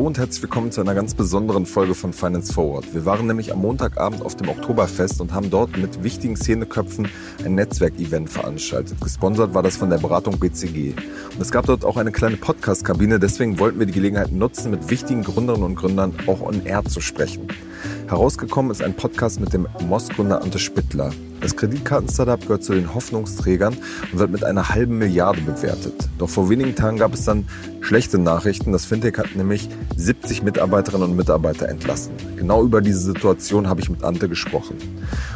Hallo und herzlich willkommen zu einer ganz besonderen Folge von Finance Forward. Wir waren nämlich am Montagabend auf dem Oktoberfest und haben dort mit wichtigen Szeneköpfen ein Netzwerkevent veranstaltet. Gesponsert war das von der Beratung BCG. Und es gab dort auch eine kleine Podcast-Kabine, deswegen wollten wir die Gelegenheit nutzen, mit wichtigen Gründerinnen und Gründern auch on air zu sprechen. Herausgekommen ist ein Podcast mit dem Moss-Gründer Ante Spittler. Das Kreditkarten-Startup gehört zu den Hoffnungsträgern und wird mit einer halben Milliarde bewertet. Doch vor wenigen Tagen gab es dann schlechte Nachrichten. Das Fintech hat nämlich 70 Mitarbeiterinnen und Mitarbeiter entlassen. Genau über diese Situation habe ich mit Ante gesprochen.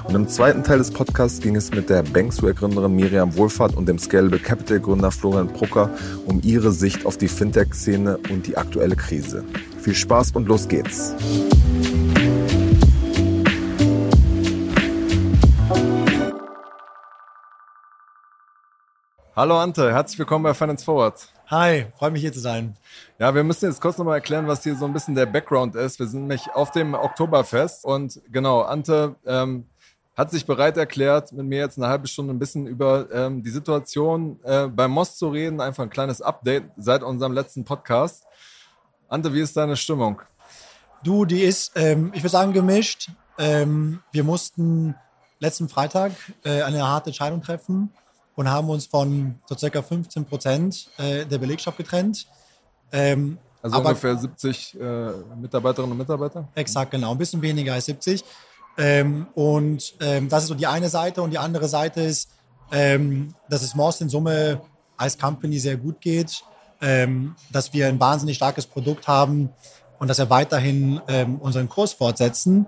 Und im zweiten Teil des Podcasts ging es mit der Banksware-Gründerin Miriam Wohlfahrt und dem Scalable Capital-Gründer Florian Brucker um ihre Sicht auf die Fintech-Szene und die aktuelle Krise. Viel Spaß und los geht's! Hallo Ante, herzlich willkommen bei Finance Forward. Hi, freue mich hier zu sein. Ja, wir müssen jetzt kurz nochmal erklären, was hier so ein bisschen der Background ist. Wir sind nämlich auf dem Oktoberfest und genau, Ante ähm, hat sich bereit erklärt, mit mir jetzt eine halbe Stunde ein bisschen über ähm, die Situation äh, beim Moss zu reden. Einfach ein kleines Update seit unserem letzten Podcast. Ante, wie ist deine Stimmung? Du, die ist, ähm, ich würde sagen, gemischt. Ähm, wir mussten letzten Freitag äh, eine harte Entscheidung treffen und haben uns von so circa 15 Prozent äh, der Belegschaft getrennt. Ähm, also aber, ungefähr 70 äh, Mitarbeiterinnen und Mitarbeiter? Exakt, genau. Ein bisschen weniger als 70. Ähm, und ähm, das ist so die eine Seite. Und die andere Seite ist, ähm, dass es Moss in Summe als Company sehr gut geht, ähm, dass wir ein wahnsinnig starkes Produkt haben und dass wir weiterhin ähm, unseren Kurs fortsetzen.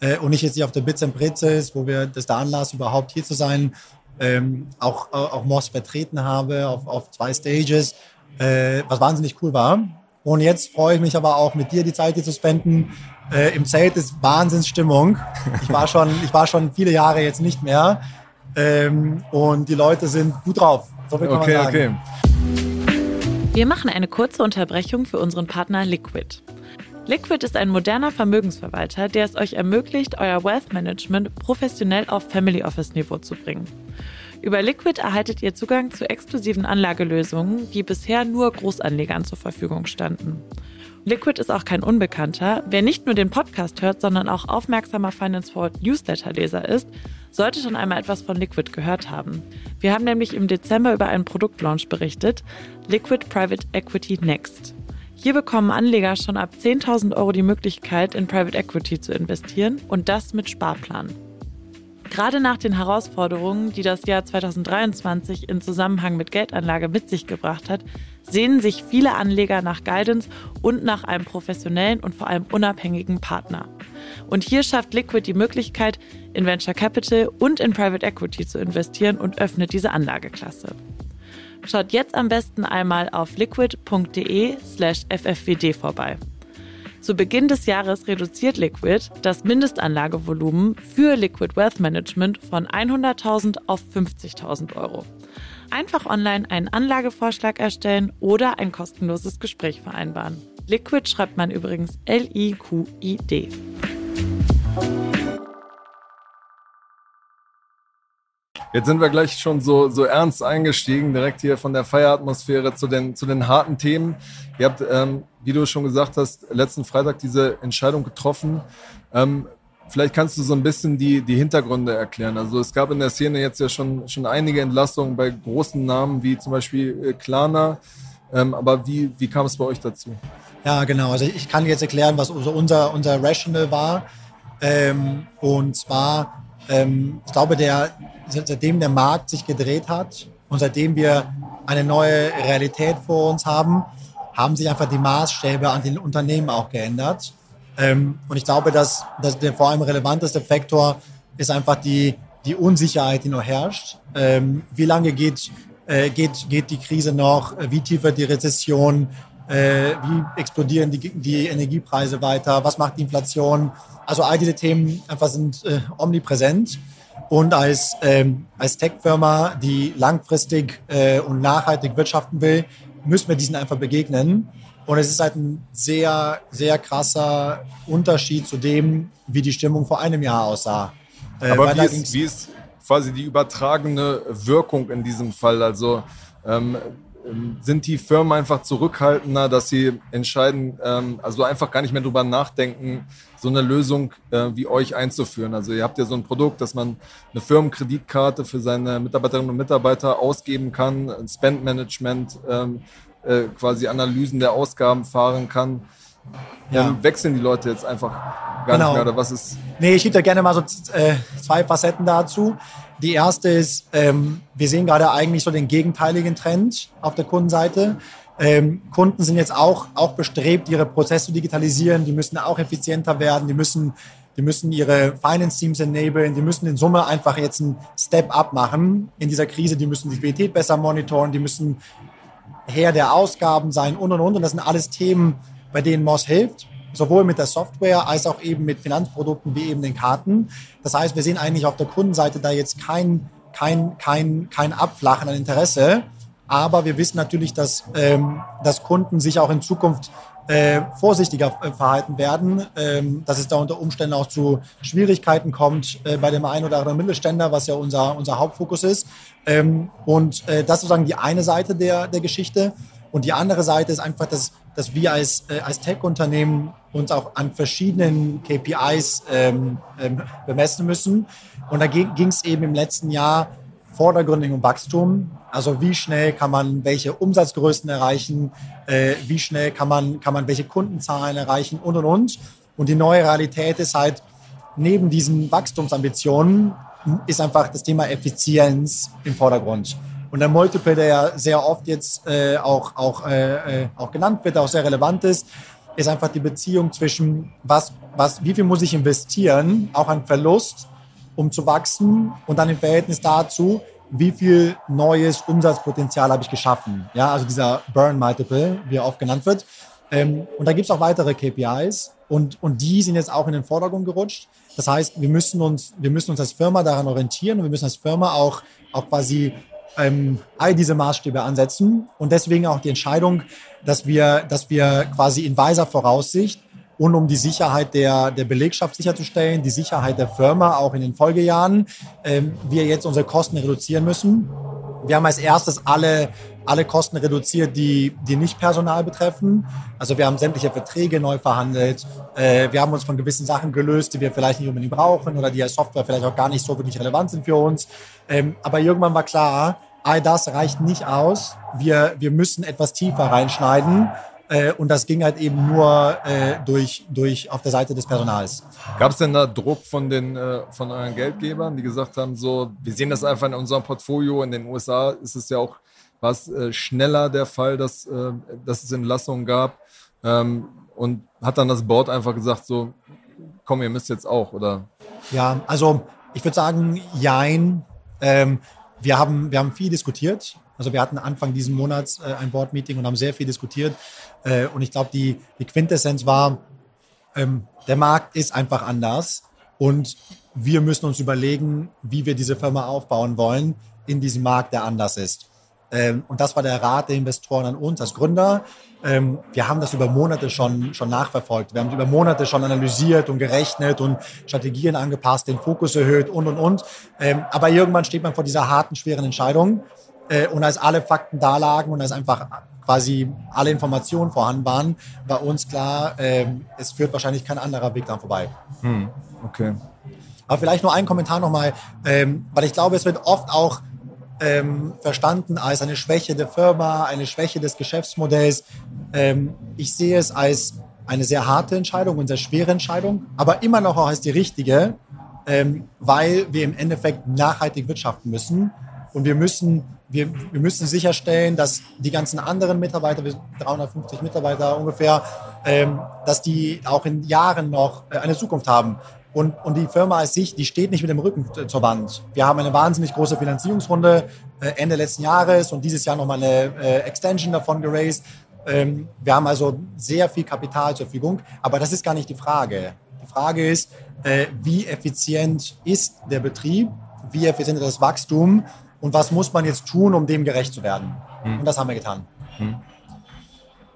Äh, und nicht jetzt hier auf der Bits and Pretzels, wo wir das der Anlass überhaupt hier zu sein, ähm, auch, auch Moss vertreten habe auf, auf zwei Stages, äh, was wahnsinnig cool war. Und jetzt freue ich mich aber auch mit dir die Zeit hier zu spenden. Äh, Im Zelt ist Wahnsinnsstimmung. Ich war schon, ich war schon viele Jahre jetzt nicht mehr. Ähm, und die Leute sind gut drauf. So viel kann okay, man sagen. okay. Wir machen eine kurze Unterbrechung für unseren Partner Liquid. Liquid ist ein moderner Vermögensverwalter, der es euch ermöglicht, euer Wealth Management professionell auf Family Office Niveau zu bringen. Über Liquid erhaltet ihr Zugang zu exklusiven Anlagelösungen, die bisher nur Großanlegern zur Verfügung standen. Liquid ist auch kein Unbekannter. Wer nicht nur den Podcast hört, sondern auch aufmerksamer Finance Forward Newsletter-Leser ist, sollte schon einmal etwas von Liquid gehört haben. Wir haben nämlich im Dezember über einen Produktlaunch berichtet, Liquid Private Equity Next. Hier bekommen Anleger schon ab 10.000 Euro die Möglichkeit, in Private Equity zu investieren und das mit Sparplan. Gerade nach den Herausforderungen, die das Jahr 2023 in Zusammenhang mit Geldanlage mit sich gebracht hat, sehnen sich viele Anleger nach Guidance und nach einem professionellen und vor allem unabhängigen Partner. Und hier schafft Liquid die Möglichkeit, in Venture Capital und in Private Equity zu investieren und öffnet diese Anlageklasse. Schaut jetzt am besten einmal auf liquid.de slash ffwd vorbei. Zu Beginn des Jahres reduziert Liquid das Mindestanlagevolumen für Liquid Wealth Management von 100.000 auf 50.000 Euro. Einfach online einen Anlagevorschlag erstellen oder ein kostenloses Gespräch vereinbaren. Liquid schreibt man übrigens L-I-Q-I-D. Jetzt sind wir gleich schon so, so ernst eingestiegen, direkt hier von der Feieratmosphäre zu den, zu den harten Themen. Ihr habt, ähm, wie du schon gesagt hast, letzten Freitag diese Entscheidung getroffen. Ähm, vielleicht kannst du so ein bisschen die, die Hintergründe erklären. Also es gab in der Szene jetzt ja schon, schon einige Entlassungen bei großen Namen wie zum Beispiel äh, Klarna. Ähm, aber wie, wie kam es bei euch dazu? Ja, genau. Also ich kann jetzt erklären, was unser, unser Rational war. Ähm, und zwar ähm, ich glaube, der, seitdem der Markt sich gedreht hat und seitdem wir eine neue Realität vor uns haben, haben sich einfach die Maßstäbe an den Unternehmen auch geändert. Ähm, und ich glaube, dass, dass der vor allem relevanteste Faktor ist einfach die, die Unsicherheit, die noch herrscht. Ähm, wie lange geht, äh, geht, geht die Krise noch? Wie tief wird die Rezession? Äh, wie explodieren die, die Energiepreise weiter? Was macht die Inflation? Also all diese Themen einfach sind äh, omnipräsent. Und als, ähm, als Tech-Firma, die langfristig äh, und nachhaltig wirtschaften will, müssen wir diesen einfach begegnen. Und es ist halt ein sehr, sehr krasser Unterschied zu dem, wie die Stimmung vor einem Jahr aussah. Äh, Aber wie ist, wie ist quasi die übertragene Wirkung in diesem Fall? Also ähm, ähm, sind die Firmen einfach zurückhaltender, dass sie entscheiden, ähm, also einfach gar nicht mehr drüber nachdenken, so eine Lösung äh, wie euch einzuführen. Also ihr habt ja so ein Produkt, dass man eine Firmenkreditkarte für seine Mitarbeiterinnen und Mitarbeiter ausgeben kann, Spendmanagement, ähm, äh, quasi Analysen der Ausgaben fahren kann. Ja. Ähm, wechseln die Leute jetzt einfach gar genau. nicht mehr oder was ist? Nee, ich gebe da gerne mal so äh, zwei Facetten dazu. Die erste ist, ähm, wir sehen gerade eigentlich so den gegenteiligen Trend auf der Kundenseite. Ähm, Kunden sind jetzt auch, auch bestrebt, ihre Prozesse zu digitalisieren. Die müssen auch effizienter werden. Die müssen, die müssen ihre Finance-Teams enablen. Die müssen in Summe einfach jetzt einen Step-up machen in dieser Krise. Die müssen die Liquidität besser monitoren. Die müssen Herr der Ausgaben sein und, und, und. Und das sind alles Themen, bei denen Moss hilft sowohl mit der Software als auch eben mit Finanzprodukten wie eben den Karten. Das heißt, wir sehen eigentlich auf der Kundenseite da jetzt kein, kein, kein, kein Abflachen an Interesse. Aber wir wissen natürlich, dass, ähm, dass Kunden sich auch in Zukunft äh, vorsichtiger äh, verhalten werden, ähm, dass es da unter Umständen auch zu Schwierigkeiten kommt äh, bei dem einen oder anderen Mittelständler, was ja unser, unser Hauptfokus ist. Ähm, und äh, das ist sozusagen die eine Seite der, der Geschichte. Und die andere Seite ist einfach, dass, dass wir als, äh, als Tech-Unternehmen uns auch an verschiedenen KPIs ähm, ähm, bemessen müssen. Und da ging es eben im letzten Jahr vordergründig um Wachstum. Also wie schnell kann man welche Umsatzgrößen erreichen, äh, wie schnell kann man, kann man welche Kundenzahlen erreichen und, und, und. Und die neue Realität ist halt, neben diesen Wachstumsambitionen ist einfach das Thema Effizienz im Vordergrund. Und der Multiple, der ja sehr oft jetzt äh, auch, auch, äh, äh, auch genannt wird, auch sehr relevant ist, ist einfach die Beziehung zwischen, was, was, wie viel muss ich investieren, auch an Verlust, um zu wachsen und dann im Verhältnis dazu, wie viel neues Umsatzpotenzial habe ich geschaffen. Ja, also dieser Burn Multiple, wie er oft genannt wird. Ähm, und da gibt es auch weitere KPIs und, und die sind jetzt auch in den Vordergrund gerutscht. Das heißt, wir müssen uns, wir müssen uns als Firma daran orientieren und wir müssen als Firma auch, auch quasi ähm, all diese Maßstäbe ansetzen und deswegen auch die Entscheidung, dass wir, dass wir quasi in weiser Voraussicht und um die Sicherheit der, der Belegschaft sicherzustellen, die Sicherheit der Firma auch in den Folgejahren, ähm, wir jetzt unsere Kosten reduzieren müssen. Wir haben als erstes alle, alle Kosten reduziert, die, die nicht Personal betreffen. Also wir haben sämtliche Verträge neu verhandelt. Äh, wir haben uns von gewissen Sachen gelöst, die wir vielleicht nicht unbedingt brauchen oder die als Software vielleicht auch gar nicht so wirklich relevant sind für uns. Ähm, aber irgendwann war klar, all das reicht nicht aus. Wir, wir müssen etwas tiefer reinschneiden. Äh, und das ging halt eben nur äh, durch, durch auf der Seite des Personals. Gab es denn da Druck von, den, äh, von euren Geldgebern, die gesagt haben, so, wir sehen das einfach in unserem Portfolio. In den USA ist es ja auch was äh, schneller der Fall, dass, äh, dass es Entlassungen gab. Ähm, und hat dann das Board einfach gesagt, so, komm, ihr müsst jetzt auch, oder? Ja, also ich würde sagen, jein. Ähm, wir haben, wir haben viel diskutiert. Also wir hatten Anfang diesen Monats äh, ein Board-Meeting und haben sehr viel diskutiert. Äh, und ich glaube, die, die Quintessenz war, ähm, der Markt ist einfach anders und wir müssen uns überlegen, wie wir diese Firma aufbauen wollen in diesem Markt, der anders ist. Ähm, und das war der Rat der Investoren an uns als Gründer. Ähm, wir haben das über Monate schon, schon nachverfolgt. Wir haben über Monate schon analysiert und gerechnet und Strategien angepasst, den Fokus erhöht und, und, und. Ähm, aber irgendwann steht man vor dieser harten, schweren Entscheidung. Äh, und als alle Fakten da lagen und als einfach quasi alle Informationen vorhanden waren, war uns klar, es führt wahrscheinlich kein anderer Weg daran vorbei. Hm, okay. Aber vielleicht nur ein Kommentar nochmal, weil ich glaube, es wird oft auch ähm, verstanden als eine Schwäche der Firma, eine Schwäche des Geschäftsmodells. Ähm, ich sehe es als eine sehr harte Entscheidung und sehr schwere Entscheidung, aber immer noch auch als die richtige, ähm, weil wir im Endeffekt nachhaltig wirtschaften müssen und wir müssen, wir, wir müssen sicherstellen, dass die ganzen anderen Mitarbeiter, wir sind 350 Mitarbeiter ungefähr, ähm, dass die auch in Jahren noch äh, eine Zukunft haben. Und, und die Firma als sich, die steht nicht mit dem Rücken zur Wand. Wir haben eine wahnsinnig große Finanzierungsrunde äh, Ende letzten Jahres und dieses Jahr nochmal eine äh, Extension davon geraced. Ähm, wir haben also sehr viel Kapital zur Verfügung, aber das ist gar nicht die Frage. Die Frage ist, äh, wie effizient ist der Betrieb, wie effizient ist das Wachstum und was muss man jetzt tun, um dem gerecht zu werden. Hm. Und das haben wir getan. Hm.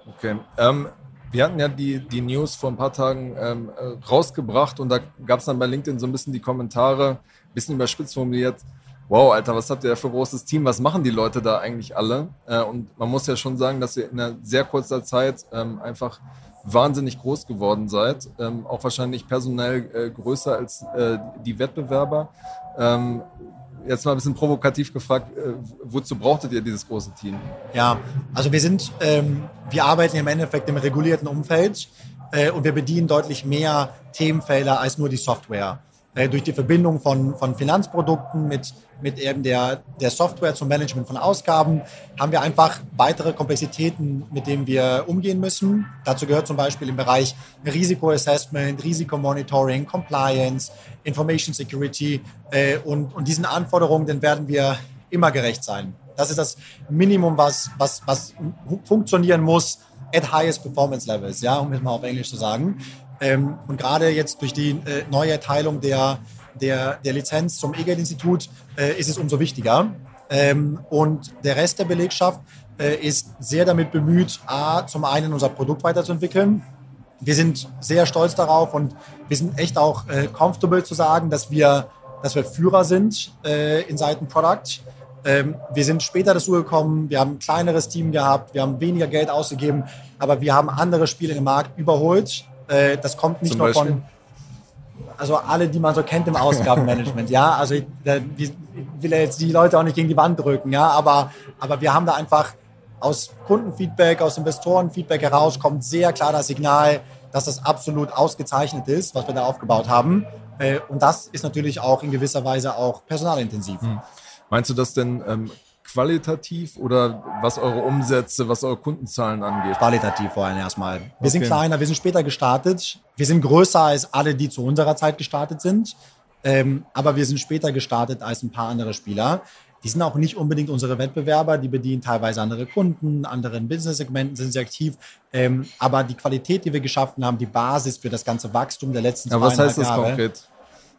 Okay. Ähm, wir hatten ja die, die News vor ein paar Tagen ähm, äh, rausgebracht und da gab es dann bei LinkedIn so ein bisschen die Kommentare, ein bisschen überspitzt formuliert, wow, Alter, was habt ihr da für ein großes Team? Was machen die Leute da eigentlich alle? Äh, und man muss ja schon sagen, dass ihr in einer sehr kurzer Zeit ähm, einfach wahnsinnig groß geworden seid, ähm, auch wahrscheinlich personell äh, größer als äh, die Wettbewerber. Ähm, jetzt mal ein bisschen provokativ gefragt, äh, wozu brauchtet ihr dieses große Team? Ja, also wir sind, ähm, wir arbeiten im Endeffekt im regulierten Umfeld äh, und wir bedienen deutlich mehr Themenfelder als nur die Software. Äh, durch die Verbindung von, von Finanzprodukten mit, mit eben der, der Software zum Management von Ausgaben haben wir einfach weitere Komplexitäten, mit denen wir umgehen müssen. Dazu gehört zum Beispiel im Bereich Risikoassessment, Risikomonitoring, Compliance, Information Security äh, und, und diesen Anforderungen, den werden wir immer gerecht sein. Das ist das Minimum, was, was, was funktionieren muss at highest performance levels, ja, um es mal auf Englisch zu sagen. Ähm, und gerade jetzt durch die äh, neue Erteilung der, der, der Lizenz zum E-Geld-Institut äh, ist es umso wichtiger. Ähm, und der Rest der Belegschaft äh, ist sehr damit bemüht, A, zum einen unser Produkt weiterzuentwickeln. Wir sind sehr stolz darauf und wir sind echt auch äh, comfortable zu sagen, dass wir, dass wir Führer sind äh, in Seiten Product. Ähm, wir sind später dazu gekommen, wir haben ein kleineres Team gehabt, wir haben weniger Geld ausgegeben, aber wir haben andere Spiele im Markt überholt äh, das kommt nicht Zum nur Beispiel? von, also alle, die man so kennt im Ausgabenmanagement, ja, also ich, ich will jetzt die Leute auch nicht gegen die Wand drücken, ja, aber, aber wir haben da einfach aus Kundenfeedback, aus Investorenfeedback heraus kommt sehr klar das Signal, dass das absolut ausgezeichnet ist, was wir da aufgebaut haben. Äh, und das ist natürlich auch in gewisser Weise auch personalintensiv. Hm. Meinst du das denn ähm, qualitativ oder was eure Umsätze, was eure Kundenzahlen angeht? Qualitativ vor allem erstmal. Wir okay. sind kleiner, wir sind später gestartet. Wir sind größer als alle, die zu unserer Zeit gestartet sind. Ähm, aber wir sind später gestartet als ein paar andere Spieler. Die sind auch nicht unbedingt unsere Wettbewerber, die bedienen teilweise andere Kunden, anderen Business-Segmenten sind sie aktiv. Ähm, aber die Qualität, die wir geschaffen haben, die Basis für das ganze Wachstum der letzten ja, Was heißt das Jahre, konkret?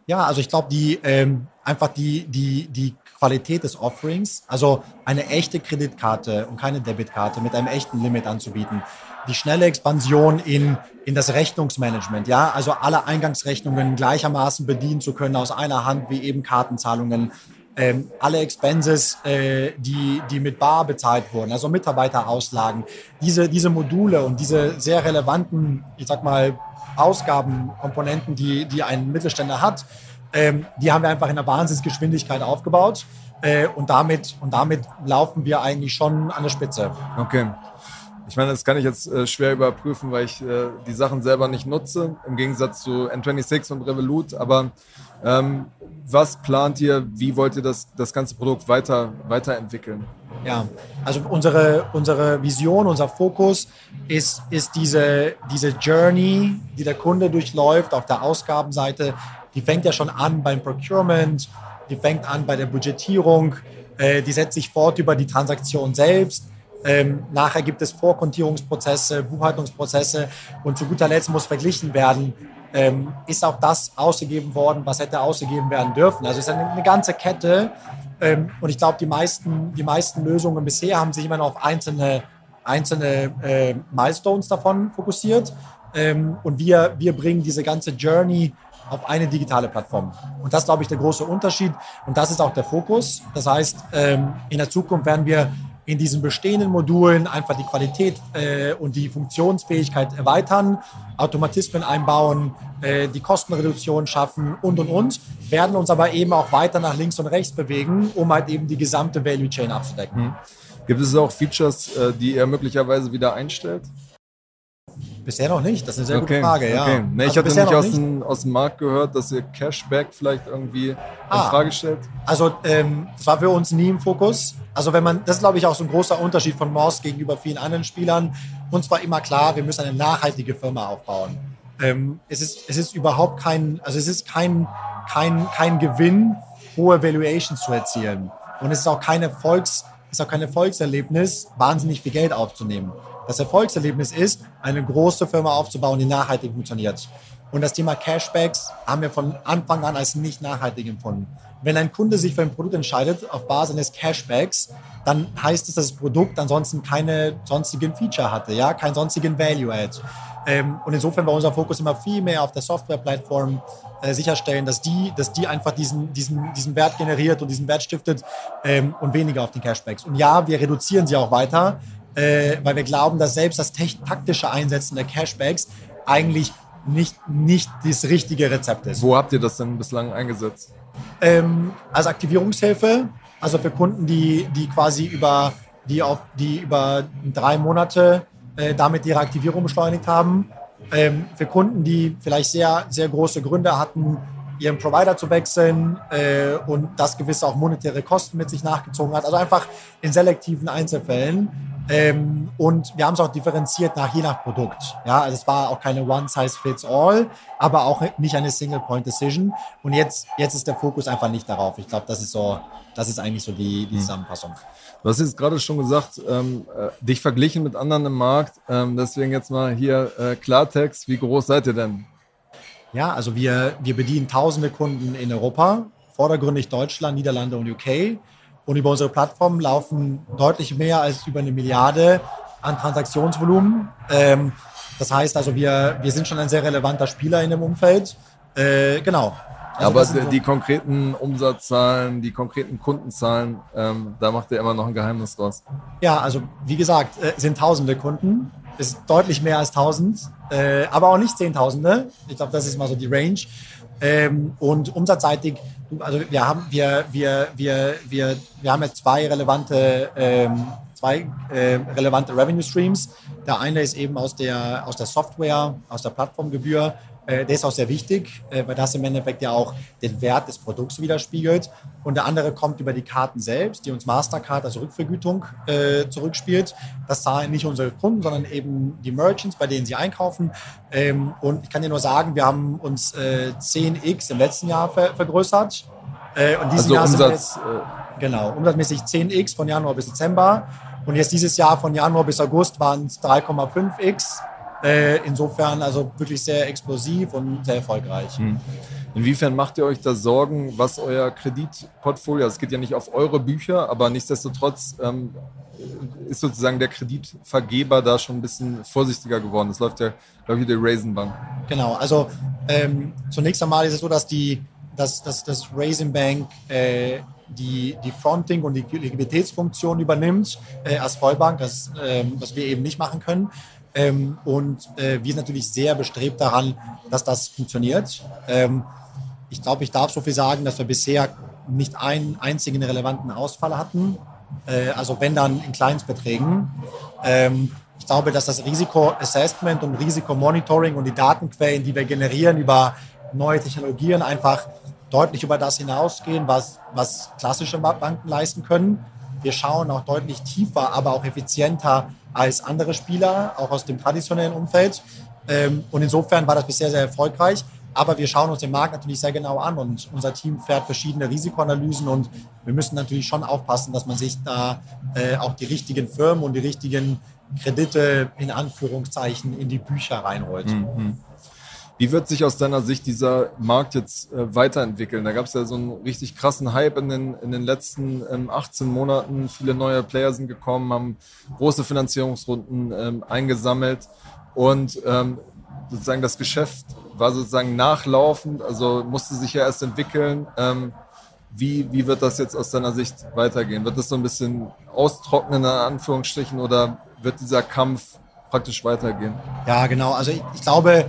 Ja, also ich glaube, die ähm, einfach die, die, die Qualität des Offerings, also eine echte Kreditkarte und keine Debitkarte mit einem echten Limit anzubieten. Die schnelle Expansion in, in das Rechnungsmanagement, ja, also alle Eingangsrechnungen gleichermaßen bedienen zu können aus einer Hand, wie eben Kartenzahlungen, ähm, alle Expenses, äh, die, die mit Bar bezahlt wurden, also Mitarbeiterauslagen, diese, diese Module und diese sehr relevanten, ich sag mal, Ausgabenkomponenten, die, die ein Mittelständler hat, ähm, die haben wir einfach in einer Wahnsinnsgeschwindigkeit aufgebaut. Äh, und, damit, und damit laufen wir eigentlich schon an der Spitze. Okay. Ich meine, das kann ich jetzt äh, schwer überprüfen, weil ich äh, die Sachen selber nicht nutze, im Gegensatz zu N26 und Revolut. Aber ähm, was plant ihr? Wie wollt ihr das, das ganze Produkt weiter, weiterentwickeln? Ja, also unsere, unsere Vision, unser Fokus ist, ist diese, diese Journey, die der Kunde durchläuft auf der Ausgabenseite die fängt ja schon an beim Procurement, die fängt an bei der Budgetierung, äh, die setzt sich fort über die Transaktion selbst. Ähm, nachher gibt es Vorkontierungsprozesse, Buchhaltungsprozesse und zu guter Letzt muss verglichen werden, ähm, ist auch das ausgegeben worden, was hätte ausgegeben werden dürfen. Also es ist eine, eine ganze Kette ähm, und ich glaube, die meisten, die meisten Lösungen bisher haben sich immer noch auf einzelne, einzelne äh, Milestones davon fokussiert ähm, und wir, wir bringen diese ganze Journey auf eine digitale Plattform. Und das glaube ich, der große Unterschied. Und das ist auch der Fokus. Das heißt, ähm, in der Zukunft werden wir in diesen bestehenden Modulen einfach die Qualität äh, und die Funktionsfähigkeit erweitern, Automatismen einbauen, äh, die Kostenreduktion schaffen und, und, und, werden uns aber eben auch weiter nach links und rechts bewegen, um halt eben die gesamte Value Chain abzudecken. Hm. Gibt es auch Features, äh, die ihr möglicherweise wieder einstellt? Bisher noch nicht, das ist eine sehr okay, gute Frage, ja. Okay. Nee, ich also hatte nämlich aus dem, aus dem Markt gehört, dass ihr Cashback vielleicht irgendwie ah, in Frage stellt. Also ähm, das war für uns nie im Fokus. Also wenn man, das ist glaube ich auch so ein großer Unterschied von Moss gegenüber vielen anderen Spielern. Uns war immer klar, wir müssen eine nachhaltige Firma aufbauen. Ähm, es, ist, es ist überhaupt kein, also es ist kein, kein, kein Gewinn, hohe Valuations zu erzielen. Und es ist auch kein Erfolgs, ist auch kein Erfolgserlebnis, wahnsinnig viel Geld aufzunehmen. Das Erfolgserlebnis ist, eine große Firma aufzubauen, die nachhaltig funktioniert. Und das Thema Cashbacks haben wir von Anfang an als nicht nachhaltig empfunden. Wenn ein Kunde sich für ein Produkt entscheidet auf Basis eines Cashbacks, dann heißt es, dass das Produkt ansonsten keine sonstigen Feature hatte, ja, keinen sonstigen Value-Add. Ähm, und insofern war unser Fokus immer viel mehr auf der Softwareplattform äh, sicherstellen, dass die, dass die einfach diesen, diesen, diesen Wert generiert und diesen Wert stiftet ähm, und weniger auf den Cashbacks. Und ja, wir reduzieren sie auch weiter, äh, weil wir glauben, dass selbst das taktische Einsetzen der Cashbacks eigentlich nicht, nicht das richtige Rezept ist. Wo habt ihr das denn bislang eingesetzt? Ähm, als Aktivierungshilfe, also für Kunden, die, die quasi über, die auf, die über drei Monate äh, damit ihre Aktivierung beschleunigt haben. Ähm, für Kunden, die vielleicht sehr, sehr große Gründe hatten, ihren Provider zu wechseln äh, und das gewisse auch monetäre Kosten mit sich nachgezogen hat. Also einfach in selektiven Einzelfällen. Ähm, und wir haben es auch differenziert nach je nach Produkt. Ja, also es war auch keine One Size Fits All, aber auch nicht eine Single Point Decision. Und jetzt, jetzt ist der Fokus einfach nicht darauf. Ich glaube, das ist so, das ist eigentlich so die, die hm. Zusammenfassung. Du hast jetzt gerade schon gesagt, ähm, äh, dich verglichen mit anderen im Markt. Ähm, deswegen jetzt mal hier äh, Klartext. Wie groß seid ihr denn? Ja, also wir, wir bedienen tausende Kunden in Europa, vordergründig Deutschland, Niederlande und UK. Und über unsere Plattform laufen deutlich mehr als über eine Milliarde an Transaktionsvolumen. Ähm, das heißt also, wir, wir sind schon ein sehr relevanter Spieler in dem Umfeld. Äh, genau. Also Aber die, die, konkreten Umsatzzahlen, die konkreten Kundenzahlen, ähm, da macht ihr immer noch ein Geheimnis draus. Ja, also wie gesagt, äh, sind tausende Kunden, ist deutlich mehr als tausend, äh, aber auch nicht zehntausende. Ich glaube, das ist mal so die Range. Ähm, und umsatzseitig, also wir haben, wir, wir, wir, wir, wir haben jetzt zwei relevante, ähm, zwei äh, relevante Revenue Streams. Der eine ist eben aus der, aus der Software, aus der Plattformgebühr der ist auch sehr wichtig, äh, weil das im Endeffekt ja auch den Wert des Produkts widerspiegelt. Und der andere kommt über die Karten selbst, die uns Mastercard als Rückvergütung äh, zurückspielt. Das zahlen nicht unsere Kunden, sondern eben die Merchants, bei denen sie einkaufen. Ähm, und ich kann dir nur sagen, wir haben uns 10x im letzten Jahr vergrößert. und diesem also Jahr Umsatz, sind wir genau, umsatzmäßig 10x von Januar bis Dezember. Und jetzt dieses Jahr von Januar bis August waren es 3,5x. Äh, insofern also wirklich sehr explosiv und sehr erfolgreich. Hm. Inwiefern macht ihr euch da Sorgen, was euer Kreditportfolio, es geht ja nicht auf eure Bücher, aber nichtsdestotrotz ähm, ist sozusagen der Kreditvergeber da schon ein bisschen vorsichtiger geworden. Das läuft ja, glaube ich, die Raisin Bank. Genau, also ähm, zunächst einmal ist es so, dass die dass, dass das Raisin Bank äh, die, die Fronting und die Liquiditätsfunktion übernimmt äh, als Vollbank, das, äh, was wir eben nicht machen können. Ähm, und äh, wir sind natürlich sehr bestrebt daran, dass das funktioniert. Ähm, ich glaube, ich darf so viel sagen, dass wir bisher nicht einen einzigen relevanten Ausfall hatten. Äh, also wenn dann in Kleinstbeträgen. Ähm, ich glaube, dass das Risikoassessment und Risikomonitoring und die Datenquellen, die wir generieren über neue Technologien, einfach deutlich über das hinausgehen, was, was klassische Banken leisten können. Wir schauen auch deutlich tiefer, aber auch effizienter als andere Spieler, auch aus dem traditionellen Umfeld. Ähm, und insofern war das bisher sehr erfolgreich. Aber wir schauen uns den Markt natürlich sehr genau an und unser Team fährt verschiedene Risikoanalysen und wir müssen natürlich schon aufpassen, dass man sich da äh, auch die richtigen Firmen und die richtigen Kredite in Anführungszeichen in die Bücher reinholt. Mhm. Wie wird sich aus deiner Sicht dieser Markt jetzt äh, weiterentwickeln? Da gab es ja so einen richtig krassen Hype in den, in den letzten ähm, 18 Monaten. Viele neue Player sind gekommen, haben große Finanzierungsrunden ähm, eingesammelt und ähm, sozusagen das Geschäft war sozusagen nachlaufend, also musste sich ja erst entwickeln. Ähm, wie, wie wird das jetzt aus deiner Sicht weitergehen? Wird das so ein bisschen austrocknen, in Anführungsstrichen, oder wird dieser Kampf praktisch weitergehen? Ja, genau. Also ich, ich glaube,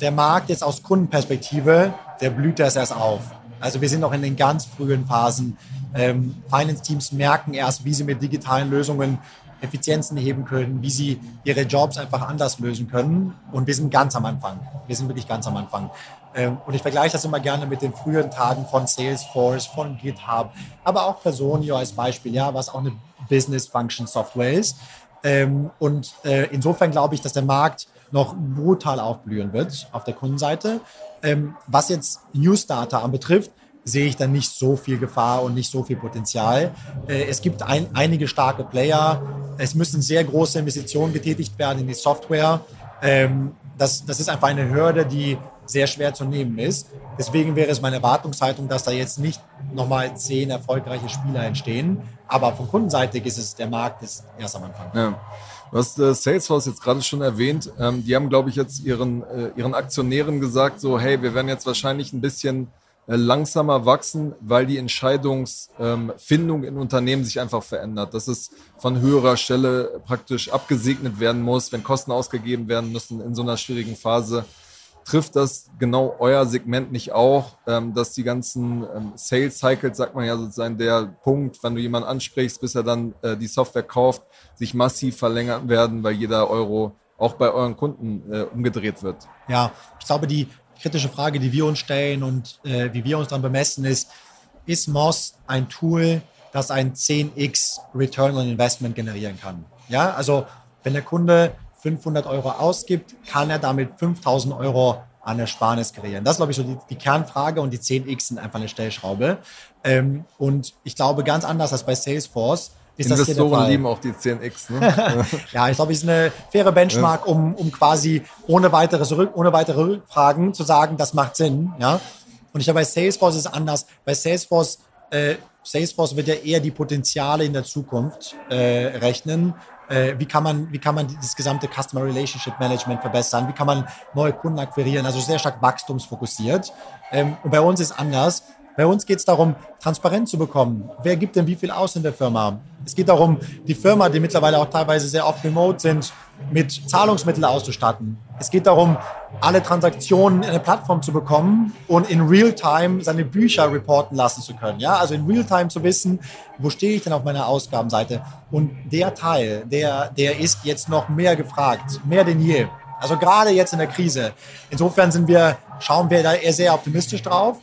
der Markt jetzt aus Kundenperspektive, der blüht das erst auf. Also wir sind noch in den ganz frühen Phasen. Ähm, Finance-Teams merken erst, wie sie mit digitalen Lösungen Effizienzen heben können, wie sie ihre Jobs einfach anders lösen können. Und wir sind ganz am Anfang. Wir sind wirklich ganz am Anfang. Ähm, und ich vergleiche das immer gerne mit den früheren Tagen von Salesforce, von GitHub, aber auch Personio als Beispiel, ja, was auch eine Business Function Software ist. Ähm, und äh, insofern glaube ich, dass der Markt noch brutal aufblühen wird auf der Kundenseite. Ähm, was jetzt New Starter anbetrifft, sehe ich dann nicht so viel Gefahr und nicht so viel Potenzial. Äh, es gibt ein, einige starke Player. Es müssen sehr große Investitionen getätigt werden in die Software. Ähm, das, das ist einfach eine Hürde, die sehr schwer zu nehmen ist. Deswegen wäre es meine Erwartungshaltung, dass da jetzt nicht nochmal zehn erfolgreiche Spieler entstehen. Aber von Kundenseite ist es, der Markt ist erst am Anfang. Ja. Du hast äh, Salesforce jetzt gerade schon erwähnt. Ähm, die haben, glaube ich, jetzt ihren, äh, ihren Aktionären gesagt, so, hey, wir werden jetzt wahrscheinlich ein bisschen äh, langsamer wachsen, weil die Entscheidungsfindung ähm, in Unternehmen sich einfach verändert. Dass es von höherer Stelle praktisch abgesegnet werden muss, wenn Kosten ausgegeben werden müssen in so einer schwierigen Phase trifft das genau euer Segment nicht auch, ähm, dass die ganzen ähm, Sales Cycles, sagt man ja sozusagen, der Punkt, wenn du jemanden ansprichst, bis er dann äh, die Software kauft, sich massiv verlängern werden, weil jeder Euro auch bei euren Kunden äh, umgedreht wird? Ja, ich glaube, die kritische Frage, die wir uns stellen und äh, wie wir uns dann bemessen, ist, ist Moss ein Tool, das ein 10x Return on Investment generieren kann? Ja, also wenn der Kunde 500 Euro ausgibt, kann er damit 5000 Euro an Ersparnis kreieren. Das ist, glaube ich, so die, die, Kernfrage und die 10x sind einfach eine Stellschraube. Ähm, und ich glaube, ganz anders als bei Salesforce ist Investoren lieben auch die 10x. Ne? ja, ich glaube, es ist eine faire Benchmark, um, um quasi ohne weitere, zurück, ohne weitere Rückfragen zu sagen, das macht Sinn. Ja? Und ich glaube, bei Salesforce ist es anders. Bei Salesforce äh, Salesforce wird ja eher die Potenziale in der Zukunft äh, rechnen äh, wie, kann man, wie kann man das gesamte Customer Relationship Management verbessern, wie kann man neue Kunden akquirieren, also sehr stark wachstumsfokussiert. Ähm, und bei uns ist anders. Bei uns geht es darum, transparent zu bekommen. Wer gibt denn wie viel aus in der Firma? Es geht darum, die Firma, die mittlerweile auch teilweise sehr oft remote sind, mit Zahlungsmitteln auszustatten. Es geht darum, alle Transaktionen in eine Plattform zu bekommen und in Realtime seine Bücher reporten lassen zu können. Ja, also in Realtime zu wissen, wo stehe ich denn auf meiner Ausgabenseite? Und der Teil, der, der ist jetzt noch mehr gefragt, mehr denn je. Also gerade jetzt in der Krise. Insofern sind wir, schauen wir da eher sehr optimistisch drauf.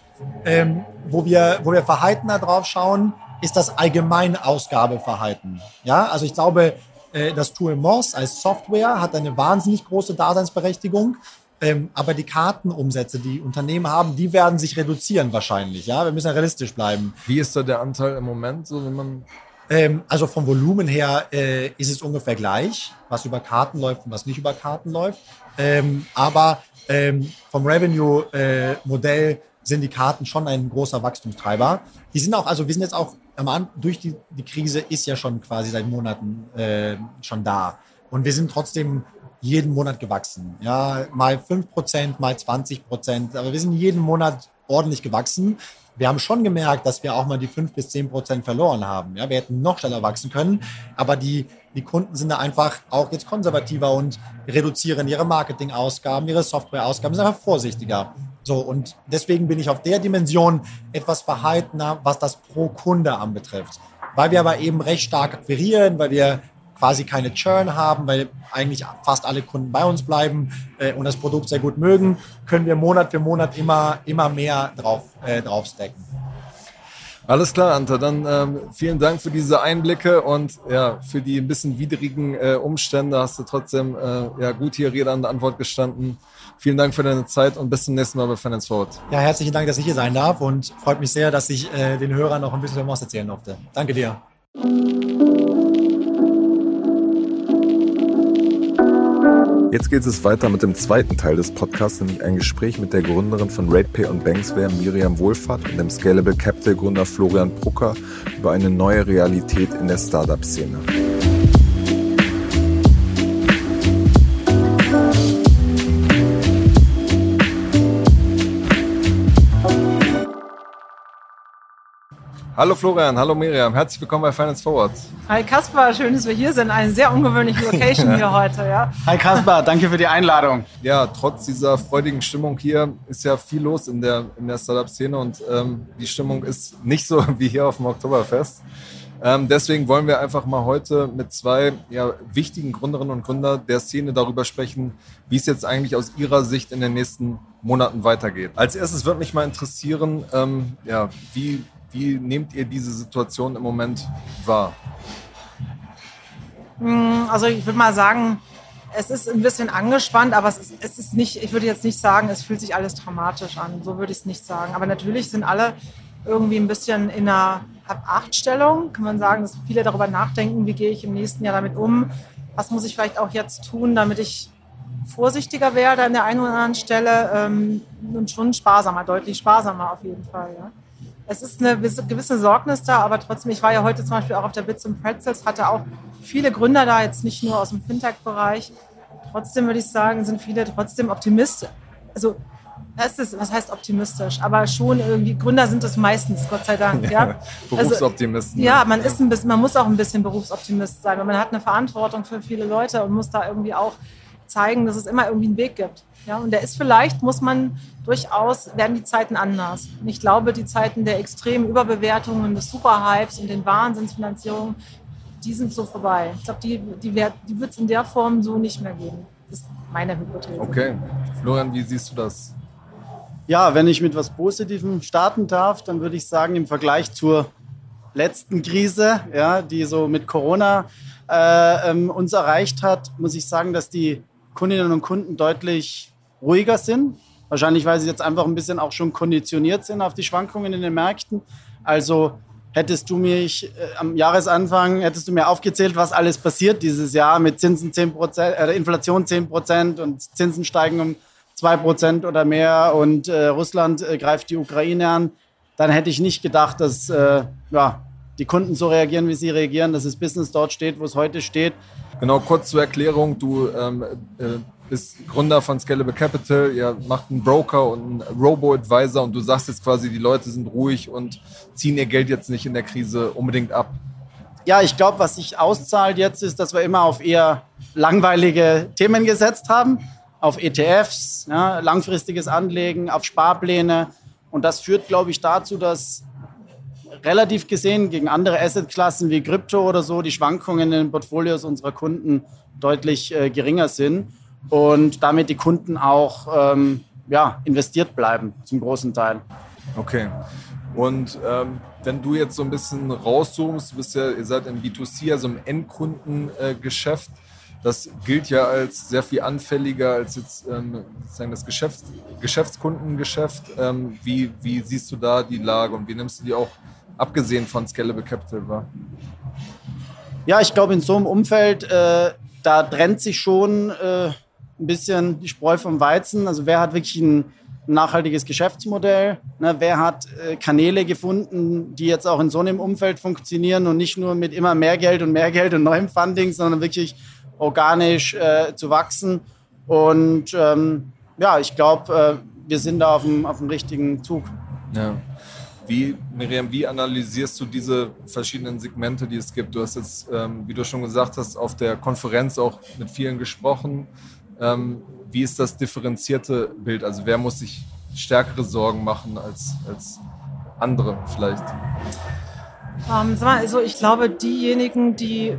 Ähm, wo wir, wo wir verhaltener drauf schauen, ist das Allgemeinausgabeverhalten. Ja, also ich glaube, das Tool Moss als Software hat eine wahnsinnig große Daseinsberechtigung. Ähm, aber die Kartenumsätze, die Unternehmen haben, die werden sich reduzieren wahrscheinlich. Ja, wir müssen ja realistisch bleiben. Wie ist da der Anteil im Moment, so wenn man ähm, also vom Volumen her äh, ist es ungefähr gleich, was über Karten läuft und was nicht über Karten läuft. Ähm, aber ähm, vom Revenue-Modell äh, sind die Karten schon ein großer Wachstumstreiber. Die sind auch, also wir sind jetzt auch am durch die, die Krise ist ja schon quasi seit Monaten äh, schon da. Und wir sind trotzdem jeden Monat gewachsen. Ja, mal 5%, mal 20%, aber wir sind jeden Monat ordentlich gewachsen. Wir haben schon gemerkt, dass wir auch mal die 5 bis 10 Prozent verloren haben. Ja, wir hätten noch schneller wachsen können, aber die, die Kunden sind da einfach auch jetzt konservativer und reduzieren ihre Marketingausgaben, ihre Softwareausgaben, sind einfach vorsichtiger. So, und deswegen bin ich auf der Dimension etwas verhaltener, was das pro Kunde anbetrifft. Weil wir aber eben recht stark akquirieren, weil wir quasi keine Churn haben, weil eigentlich fast alle Kunden bei uns bleiben äh, und das Produkt sehr gut mögen, können wir Monat für Monat immer, immer mehr drauf, äh, drauf stacken. Alles klar, Anta. Dann ähm, vielen Dank für diese Einblicke und ja, für die ein bisschen widrigen äh, Umstände hast du trotzdem äh, ja, gut hier Rede an der Antwort gestanden. Vielen Dank für deine Zeit und bis zum nächsten Mal bei Finance Forward. Ja, herzlichen Dank, dass ich hier sein darf und freut mich sehr, dass ich äh, den Hörern noch ein bisschen über Moss erzählen durfte. Danke dir. Jetzt geht es weiter mit dem zweiten Teil des Podcasts, nämlich ein Gespräch mit der Gründerin von RatePay und Banksware, Miriam Wohlfahrt, und dem Scalable Capital Gründer Florian Brucker über eine neue Realität in der Startup-Szene. Hallo Florian, hallo Miriam, herzlich willkommen bei Finance Forward. Hi Kaspar, schön, dass wir hier sind. Eine sehr ungewöhnliche Location hier heute. Ja. Hi Kaspar, danke für die Einladung. Ja, trotz dieser freudigen Stimmung hier ist ja viel los in der, in der Startup-Szene und ähm, die Stimmung ist nicht so wie hier auf dem Oktoberfest. Ähm, deswegen wollen wir einfach mal heute mit zwei ja, wichtigen Gründerinnen und Gründern der Szene darüber sprechen, wie es jetzt eigentlich aus ihrer Sicht in den nächsten Monaten weitergeht. Als erstes würde mich mal interessieren, ähm, ja, wie wie nehmt ihr diese Situation im Moment wahr? Hm, also ich würde mal sagen, es ist ein bisschen angespannt, aber es ist, es ist, nicht, ich würde jetzt nicht sagen, es fühlt sich alles dramatisch an. So würde ich es nicht sagen. Aber natürlich sind alle irgendwie ein bisschen in einer Hab-Acht-Stellung. Kann man sagen, dass viele darüber nachdenken, wie gehe ich im nächsten Jahr damit um? Was muss ich vielleicht auch jetzt tun, damit ich vorsichtiger werde an der einen oder anderen Stelle ähm, und schon sparsamer, deutlich sparsamer auf jeden Fall. Ja. Es ist eine gewisse Sorgnis da, aber trotzdem, ich war ja heute zum Beispiel auch auf der Bits und Pretzels, hatte auch viele Gründer da, jetzt nicht nur aus dem Fintech-Bereich. Trotzdem würde ich sagen, sind viele trotzdem optimistisch. Also das ist, was heißt optimistisch, aber schon irgendwie, Gründer sind es meistens, Gott sei Dank. Ja, ja. Berufsoptimisten. Also, ja, man ist ein bisschen, man muss auch ein bisschen Berufsoptimist sein, weil man hat eine Verantwortung für viele Leute und muss da irgendwie auch zeigen, dass es immer irgendwie einen Weg gibt. Ja, und der ist vielleicht, muss man durchaus, werden die Zeiten anders. Und ich glaube, die Zeiten der extremen Überbewertungen, des Superhypes und den Wahnsinnsfinanzierungen, die sind so vorbei. Ich glaube, die, die, die wird es in der Form so nicht mehr geben. Das ist meine Hypothese. Okay. Florian, wie siehst du das? Ja, wenn ich mit was Positivem starten darf, dann würde ich sagen, im Vergleich zur letzten Krise, ja, die so mit Corona äh, ähm, uns erreicht hat, muss ich sagen, dass die Kundinnen und Kunden deutlich ruhiger sind. Wahrscheinlich, weil sie jetzt einfach ein bisschen auch schon konditioniert sind auf die Schwankungen in den Märkten. Also hättest du mich äh, am Jahresanfang, hättest du mir aufgezählt, was alles passiert dieses Jahr mit Zinsen 10%, äh, Inflation 10% und Zinsen steigen um 2% oder mehr und äh, Russland äh, greift die Ukraine an, dann hätte ich nicht gedacht, dass äh, ja, die Kunden so reagieren, wie sie reagieren, dass das Business dort steht, wo es heute steht. Genau, kurz zur Erklärung. Du ähm, äh, bist Gründer von Scalable Capital, ihr macht einen Broker und einen Robo-Advisor und du sagst jetzt quasi, die Leute sind ruhig und ziehen ihr Geld jetzt nicht in der Krise unbedingt ab. Ja, ich glaube, was sich auszahlt jetzt ist, dass wir immer auf eher langweilige Themen gesetzt haben, auf ETFs, ja, langfristiges Anlegen, auf Sparpläne. Und das führt, glaube ich, dazu, dass relativ gesehen gegen andere Assetklassen wie Krypto oder so die Schwankungen in den Portfolios unserer Kunden deutlich äh, geringer sind und damit die Kunden auch ähm, ja, investiert bleiben zum großen Teil. Okay. Und ähm, wenn du jetzt so ein bisschen rauszoomst, du bist ja, ihr seid im B2C, also im Endkundengeschäft, äh, das gilt ja als sehr viel anfälliger als jetzt ähm, sozusagen das Geschäfts Geschäftskundengeschäft. Ähm, wie, wie siehst du da die Lage und wie nimmst du die auch abgesehen von Scalable Capital wahr? Ja, ich glaube, in so einem Umfeld, äh, da trennt sich schon äh, ein bisschen die Spreu vom Weizen. Also wer hat wirklich ein nachhaltiges Geschäftsmodell? Ne? Wer hat äh, Kanäle gefunden, die jetzt auch in so einem Umfeld funktionieren und nicht nur mit immer mehr Geld und mehr Geld und neuem Funding, sondern wirklich organisch äh, zu wachsen? Und ähm, ja, ich glaube, äh, wir sind da auf dem, auf dem richtigen Zug. Ja. Wie, Miriam, wie analysierst du diese verschiedenen Segmente, die es gibt? Du hast jetzt, ähm, wie du schon gesagt hast, auf der Konferenz auch mit vielen gesprochen. Ähm, wie ist das differenzierte Bild? Also wer muss sich stärkere Sorgen machen als, als andere vielleicht? Ähm, also ich glaube, diejenigen, die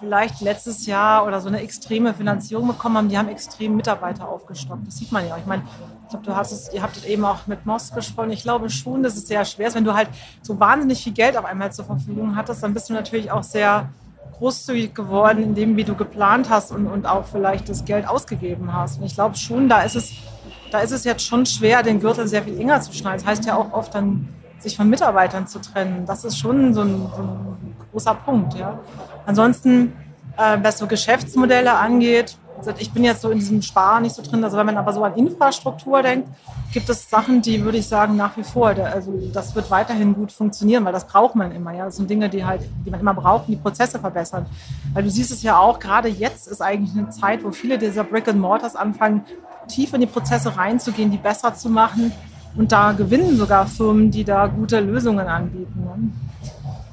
vielleicht letztes Jahr oder so eine extreme Finanzierung bekommen haben, die haben extrem Mitarbeiter aufgestockt. Das sieht man ja. Ich meine, ich glaube, du hast es, ihr habt es eben auch mit Moss gesprochen. Ich glaube schon, dass es sehr schwer ist. Wenn du halt so wahnsinnig viel Geld auf einmal zur Verfügung hattest, dann bist du natürlich auch sehr großzügig geworden in dem, wie du geplant hast und, und auch vielleicht das Geld ausgegeben hast. Und ich glaube schon, da ist es, da ist es jetzt schon schwer, den Gürtel sehr viel enger zu schneiden. Das heißt ja auch oft dann, sich von Mitarbeitern zu trennen. Das ist schon so ein, so ein großer Punkt. Ja. Ansonsten, äh, was so Geschäftsmodelle angeht, also ich bin jetzt so in diesem Sparen nicht so drin, also wenn man aber so an Infrastruktur denkt, gibt es Sachen, die würde ich sagen nach wie vor, also das wird weiterhin gut funktionieren, weil das braucht man immer, ja, das sind Dinge, die halt, die man immer braucht, die Prozesse verbessern, weil du siehst es ja auch, gerade jetzt ist eigentlich eine Zeit, wo viele dieser Brick and Mortars anfangen, tief in die Prozesse reinzugehen, die besser zu machen und da gewinnen sogar Firmen, die da gute Lösungen anbieten. Ne?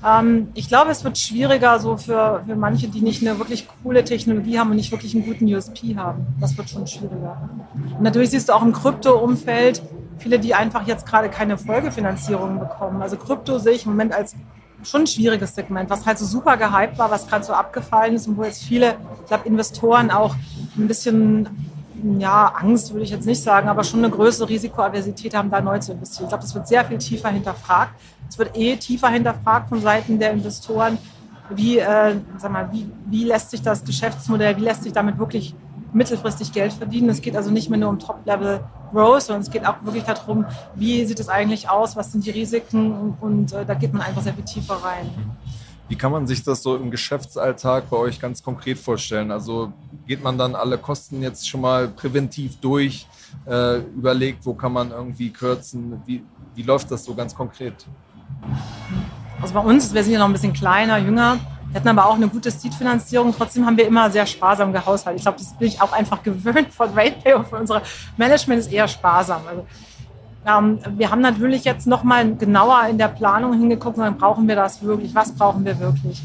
Ähm, ich glaube, es wird schwieriger so für, für manche, die nicht eine wirklich coole Technologie haben und nicht wirklich einen guten USP haben. Das wird schon schwieriger. Und natürlich siehst du auch im Krypto-Umfeld viele, die einfach jetzt gerade keine Folgefinanzierung bekommen. Also Krypto sehe ich im Moment als schon ein schwieriges Segment, was halt so super gehypt war, was gerade so abgefallen ist und wo jetzt viele, ich glaube, Investoren auch ein bisschen ja, Angst würde ich jetzt nicht sagen, aber schon eine größere Risikoaversität haben, da neu zu investieren. Ich glaube, das wird sehr viel tiefer hinterfragt. Es wird eh tiefer hinterfragt von Seiten der Investoren. Wie, äh, sag mal, wie, wie lässt sich das Geschäftsmodell, wie lässt sich damit wirklich mittelfristig Geld verdienen? Es geht also nicht mehr nur um Top-Level Growth, sondern es geht auch wirklich darum, wie sieht es eigentlich aus, was sind die Risiken und, und äh, da geht man einfach sehr viel tiefer rein. Wie kann man sich das so im Geschäftsalltag bei euch ganz konkret vorstellen? Also geht man dann alle Kosten jetzt schon mal präventiv durch, äh, überlegt, wo kann man irgendwie kürzen? Wie, wie läuft das so ganz konkret? Also bei uns, wir sind ja noch ein bisschen kleiner, jünger, wir hatten aber auch eine gute Seed-Finanzierung. Trotzdem haben wir immer sehr sparsam gehaushaltet. Ich glaube, das bin ich auch einfach gewöhnt von RatePay und von unserer Management ist eher sparsam. Also, ähm, wir haben natürlich jetzt noch mal genauer in der Planung hingeguckt dann brauchen wir das wirklich? Was brauchen wir wirklich?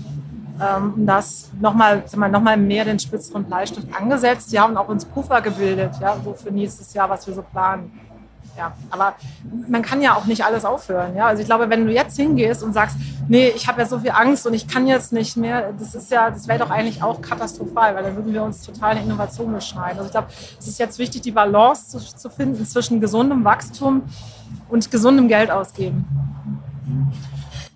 Ähm, und das nochmal noch mehr den spitzeren Bleistift angesetzt. Wir haben auch uns Puffer gebildet, ja, so für nächstes Jahr, was wir so planen ja, aber man kann ja auch nicht alles aufhören. Ja? Also ich glaube, wenn du jetzt hingehst und sagst, nee, ich habe ja so viel Angst und ich kann jetzt nicht mehr, das ist ja, das wäre doch eigentlich auch katastrophal, weil dann würden wir uns total eine Innovation beschneiden. Also ich glaube, es ist jetzt wichtig, die Balance zu, zu finden zwischen gesundem Wachstum und gesundem Geld ausgeben.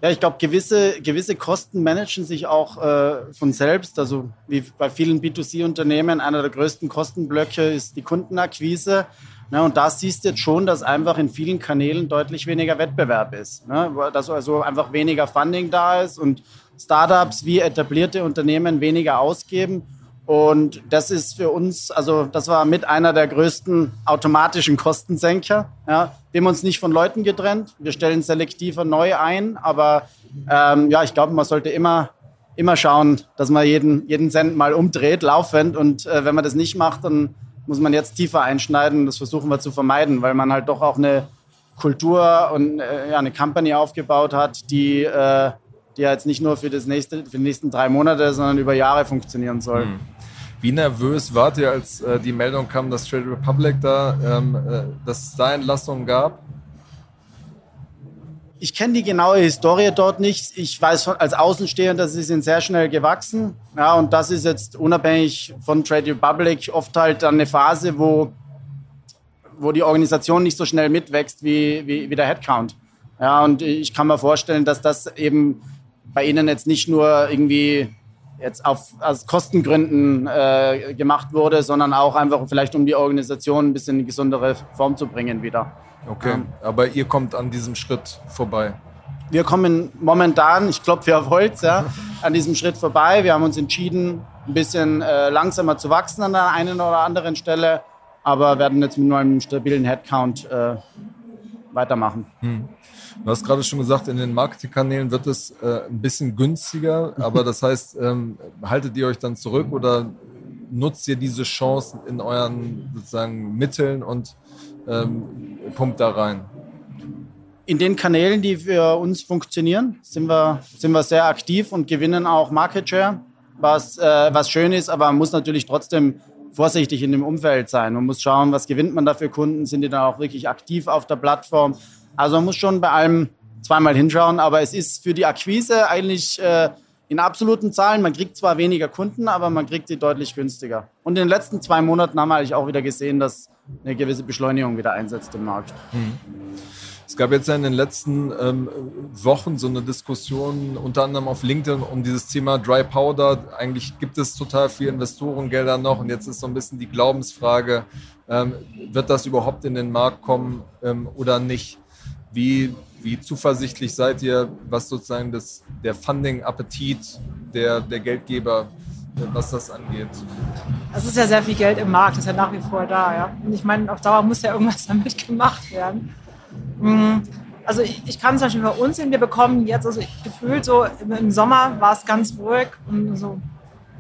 Ja, ich glaube, gewisse, gewisse Kosten managen sich auch äh, von selbst. Also wie bei vielen B2C-Unternehmen, einer der größten Kostenblöcke ist die Kundenakquise. Ne, und da siehst du jetzt schon, dass einfach in vielen Kanälen deutlich weniger Wettbewerb ist. Ne? Dass also einfach weniger Funding da ist und Startups wie etablierte Unternehmen weniger ausgeben. Und das ist für uns, also das war mit einer der größten automatischen Kostensenker. Ja. Wir haben uns nicht von Leuten getrennt. Wir stellen selektiver neu ein. Aber ähm, ja, ich glaube, man sollte immer, immer schauen, dass man jeden, jeden Cent mal umdreht, laufend. Und äh, wenn man das nicht macht, dann muss man jetzt tiefer einschneiden. Das versuchen wir zu vermeiden, weil man halt doch auch eine Kultur und äh, ja, eine Company aufgebaut hat, die, äh, die jetzt nicht nur für, das nächste, für die nächsten drei Monate, sondern über Jahre funktionieren soll. Mhm. Wie nervös wart ihr, als äh, die Meldung kam, dass Trade Republic da, ähm, äh, dass es da Entlassungen gab? Ich kenne die genaue Historie dort nicht. Ich weiß als Außenstehender, sie sind sehr schnell gewachsen. Ja, und das ist jetzt unabhängig von Trade Republic oft halt dann eine Phase, wo, wo die Organisation nicht so schnell mitwächst wie, wie, wie der Headcount. Ja, und ich kann mir vorstellen, dass das eben bei Ihnen jetzt nicht nur irgendwie jetzt auf, aus Kostengründen äh, gemacht wurde, sondern auch einfach vielleicht, um die Organisation ein bisschen in gesundere Form zu bringen wieder. Okay, ähm, aber ihr kommt an diesem Schritt vorbei. Wir kommen momentan, ich klopfe auf Holz, ja, an diesem Schritt vorbei. Wir haben uns entschieden, ein bisschen äh, langsamer zu wachsen an der einen oder anderen Stelle, aber werden jetzt mit nur einem stabilen Headcount äh, weitermachen. Hm. Du hast gerade schon gesagt, in den Marketingkanälen wird es äh, ein bisschen günstiger, aber das heißt, ähm, haltet ihr euch dann zurück oder nutzt ihr diese Chance in euren sozusagen Mitteln und ähm, pumpt da rein? In den Kanälen, die für uns funktionieren, sind wir, sind wir sehr aktiv und gewinnen auch Market Share, was, äh, was schön ist, aber man muss natürlich trotzdem vorsichtig in dem Umfeld sein. Man muss schauen, was gewinnt man da für Kunden, sind die dann auch wirklich aktiv auf der Plattform. Also man muss schon bei allem zweimal hinschauen, aber es ist für die Akquise eigentlich äh, in absoluten Zahlen, man kriegt zwar weniger Kunden, aber man kriegt sie deutlich günstiger. Und in den letzten zwei Monaten haben wir eigentlich auch wieder gesehen, dass eine gewisse Beschleunigung wieder einsetzt im Markt. Mhm. Es gab jetzt in den letzten ähm, Wochen so eine Diskussion, unter anderem auf LinkedIn, um dieses Thema Dry Powder. Eigentlich gibt es total viele Investorengelder noch und jetzt ist so ein bisschen die Glaubensfrage, ähm, wird das überhaupt in den Markt kommen ähm, oder nicht? Wie, wie zuversichtlich seid ihr, was sozusagen das, der Funding-Appetit der, der Geldgeber, was das angeht? Es ist ja sehr viel Geld im Markt, ist ja nach wie vor da. Ja? Und ich meine, auf Dauer muss ja irgendwas damit gemacht werden. Mm, also ich, ich kann zum Beispiel bei uns sehen, wir bekommen jetzt, also gefühlt so im Sommer war es ganz ruhig und so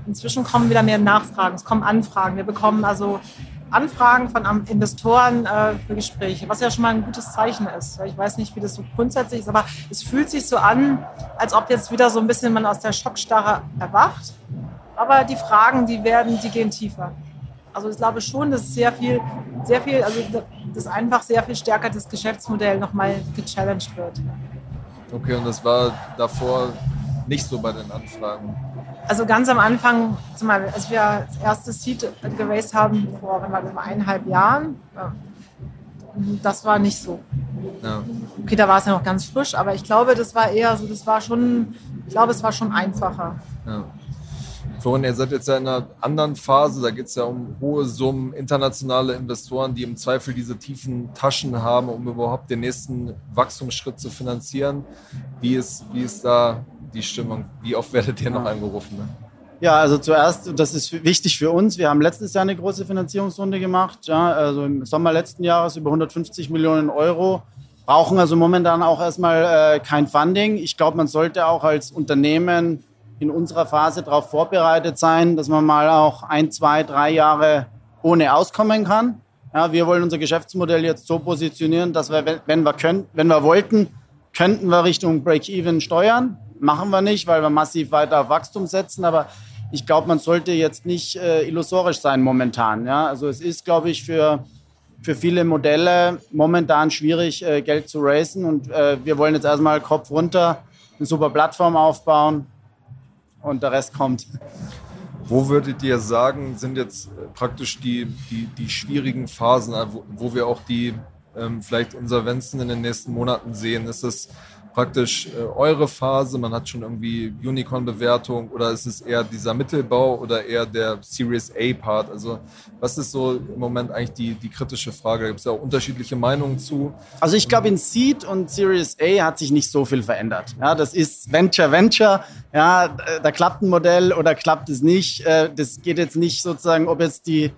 inzwischen kommen wieder mehr Nachfragen, es kommen Anfragen. Wir bekommen also Anfragen von Investoren äh, für Gespräche, was ja schon mal ein gutes Zeichen ist. Ich weiß nicht, wie das so grundsätzlich ist, aber es fühlt sich so an, als ob jetzt wieder so ein bisschen man aus der Schockstarre erwacht. Aber die Fragen, die werden, die gehen tiefer. Also ich glaube schon, dass sehr viel, sehr viel, also das einfach sehr viel stärker das Geschäftsmodell nochmal gechallenged wird. Okay, und das war davor nicht so bei den Anfragen? Also ganz am Anfang, mal, als wir das erste Seed geraced haben, vor eineinhalb Jahren, das war nicht so. Ja. Okay, da war es ja noch ganz frisch, aber ich glaube, das war eher so, das war schon, ich glaube, es war schon einfacher. Ja. Florian, ihr seid jetzt ja in einer anderen Phase, da geht es ja um hohe Summen, internationale Investoren, die im Zweifel diese tiefen Taschen haben, um überhaupt den nächsten Wachstumsschritt zu finanzieren. Wie ist, wie ist da die Stimmung? Wie oft werdet ihr noch angerufen? Ne? Ja, also zuerst, das ist wichtig für uns. Wir haben letztes Jahr eine große Finanzierungsrunde gemacht. Ja, also im Sommer letzten Jahres über 150 Millionen Euro. Brauchen also momentan auch erstmal äh, kein Funding. Ich glaube, man sollte auch als Unternehmen in unserer Phase darauf vorbereitet sein, dass man mal auch ein, zwei, drei Jahre ohne auskommen kann. Ja, wir wollen unser Geschäftsmodell jetzt so positionieren, dass wir, wenn wir können, wenn wir wollten, könnten wir Richtung Break-Even steuern. Machen wir nicht, weil wir massiv weiter auf Wachstum setzen. Aber ich glaube, man sollte jetzt nicht äh, illusorisch sein momentan. Ja? Also es ist, glaube ich, für, für viele Modelle momentan schwierig, äh, Geld zu raisen. Und äh, wir wollen jetzt erstmal Kopf runter, eine super Plattform aufbauen und der Rest kommt. Wo würdet ihr sagen, sind jetzt äh, praktisch die, die, die schwierigen Phasen, äh, wo, wo wir auch die ähm, vielleicht Insolvenzen in den nächsten Monaten sehen? Ist es praktisch äh, eure Phase? Man hat schon irgendwie Unicorn-Bewertung oder ist es eher dieser Mittelbau oder eher der Series A-Part? Also was ist so im Moment eigentlich die, die kritische Frage? Da gibt es ja auch unterschiedliche Meinungen zu. Also ich glaube, in Seed und Series A hat sich nicht so viel verändert. Ja, das ist Venture, Venture. Ja, da klappt ein Modell oder klappt es nicht. Äh, das geht jetzt nicht sozusagen, ob jetzt die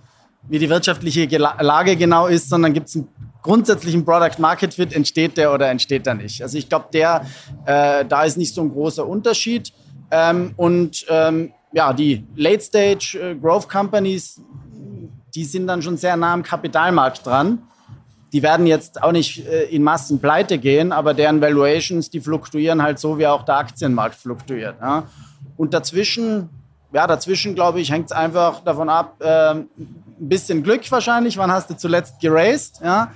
wie die wirtschaftliche Lage genau ist, sondern gibt es einen grundsätzlichen Product Market Fit, entsteht der oder entsteht der nicht. Also ich glaube, der, äh, da ist nicht so ein großer Unterschied. Ähm, und ähm, ja, die Late Stage äh, Growth Companies, die sind dann schon sehr nah am Kapitalmarkt dran. Die werden jetzt auch nicht äh, in Massen pleite gehen, aber deren Valuations, die fluktuieren halt so, wie auch der Aktienmarkt fluktuiert. Ja. Und dazwischen, ja, dazwischen, glaube ich, hängt es einfach davon ab, äh, ein bisschen Glück wahrscheinlich, wann hast du zuletzt geraced, ja,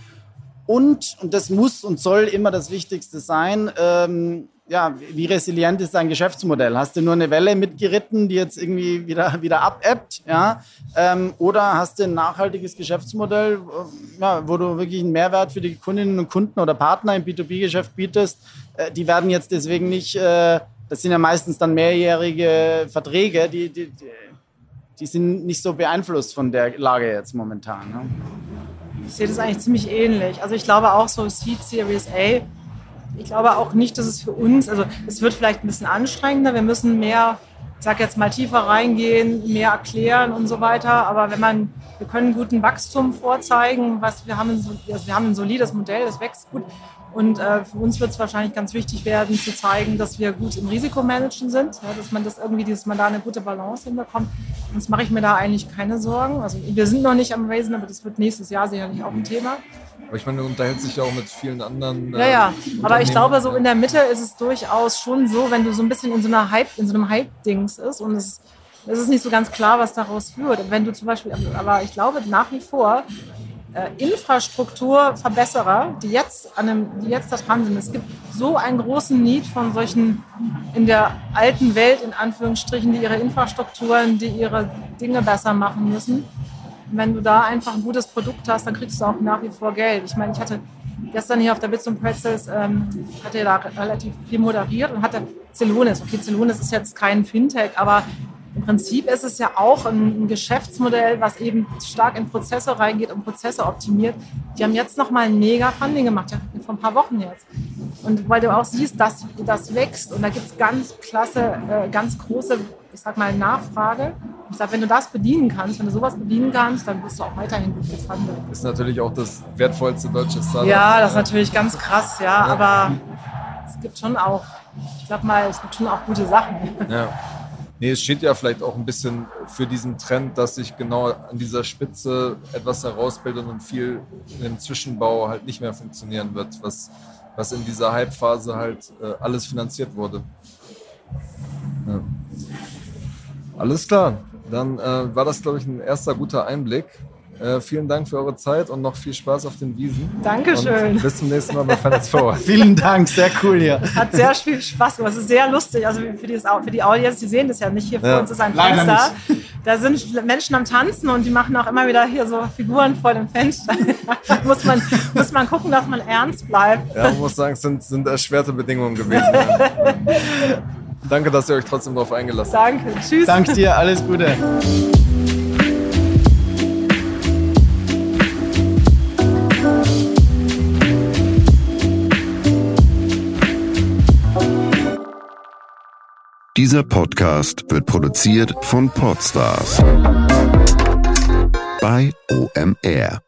und, und das muss und soll immer das Wichtigste sein, ähm, ja, wie resilient ist dein Geschäftsmodell? Hast du nur eine Welle mitgeritten, die jetzt irgendwie wieder, wieder abebbt? Ja? Ähm, oder hast du ein nachhaltiges Geschäftsmodell, äh, ja, wo du wirklich einen Mehrwert für die Kundinnen und Kunden oder Partner im B2B-Geschäft bietest? Äh, die werden jetzt deswegen nicht, äh, das sind ja meistens dann mehrjährige Verträge, die, die, die sind nicht so beeinflusst von der Lage jetzt momentan. Ne? Ich sehe das eigentlich ziemlich ähnlich. Also ich glaube auch so Seed Series A. Ich glaube auch nicht, dass es für uns, also es wird vielleicht ein bisschen anstrengender. Wir müssen mehr, sag jetzt mal tiefer reingehen, mehr erklären und so weiter. Aber wenn man, wir können guten Wachstum vorzeigen, was wir haben, also wir haben ein solides Modell, das wächst gut. Und äh, für uns wird es wahrscheinlich ganz wichtig werden, zu zeigen, dass wir gut im Risikomanagen sind, ja, dass man das irgendwie, dass man da eine gute Balance hinbekommt. Sonst mache ich mir da eigentlich keine Sorgen. Also wir sind noch nicht am Raisen, aber das wird nächstes Jahr sicherlich auch ein Thema. Aber ich meine, du unterhältst dich ja auch mit vielen anderen. Äh, ja, ja. Aber ich glaube, so in der Mitte ist es durchaus schon so, wenn du so ein bisschen in so einer Hype, in so einem Hype-Dings ist und es, es ist nicht so ganz klar, was daraus führt. Wenn du zum Beispiel, aber ich glaube nach wie vor, äh, Infrastrukturverbesserer, die jetzt, an einem, die jetzt da dran sind. Es gibt so einen großen Need von solchen in der alten Welt, in Anführungsstrichen, die ihre Infrastrukturen, die ihre Dinge besser machen müssen. Wenn du da einfach ein gutes Produkt hast, dann kriegst du auch nach wie vor Geld. Ich meine, ich hatte gestern hier auf der Bits und Pretzels, ähm, hatte da relativ viel moderiert und hatte Celonis. Okay, Celonis ist jetzt kein Fintech, aber im Prinzip ist es ja auch ein, Geschäftsmodell, was eben stark in Prozesse reingeht und Prozesse optimiert. Die haben jetzt nochmal ein mega Funding gemacht, ja, vor ein paar Wochen jetzt. Und weil du auch siehst, dass das wächst und da gibt es ganz klasse, äh, ganz große, ich sag mal, Nachfrage. Ich sag, wenn du das bedienen kannst, wenn du sowas bedienen kannst, dann bist du auch weiterhin gut gefundet. Ist natürlich auch das wertvollste deutsche Startup. Ja, das ist natürlich ganz krass, ja, ja. aber es gibt schon auch, ich glaube mal, es gibt schon auch gute Sachen. Ja. Nee, es steht ja vielleicht auch ein bisschen für diesen Trend, dass sich genau an dieser Spitze etwas herausbildet und viel im Zwischenbau halt nicht mehr funktionieren wird, was, was in dieser Hype-Phase halt äh, alles finanziert wurde. Ja. Alles klar, dann äh, war das, glaube ich, ein erster guter Einblick. Äh, vielen Dank für eure Zeit und noch viel Spaß auf den Wiesen. Dankeschön. Und bis zum nächsten Mal bei Finance Forward. vielen Dank, sehr cool hier. Hat sehr viel Spaß gemacht. Es ist sehr lustig. Also für die, für die Audience, die sehen das ja nicht. Hier ja. vor uns ist ein Fenster. Da sind Menschen am Tanzen und die machen auch immer wieder hier so Figuren vor dem Fenster. muss, man, muss man gucken, dass man ernst bleibt. Ja, man muss sagen, es sind, sind erschwerte Bedingungen gewesen. Danke, dass ihr euch trotzdem darauf eingelassen habt. Danke. Tschüss. Danke dir. Alles Gute. Dieser Podcast wird produziert von Podstars bei OMR.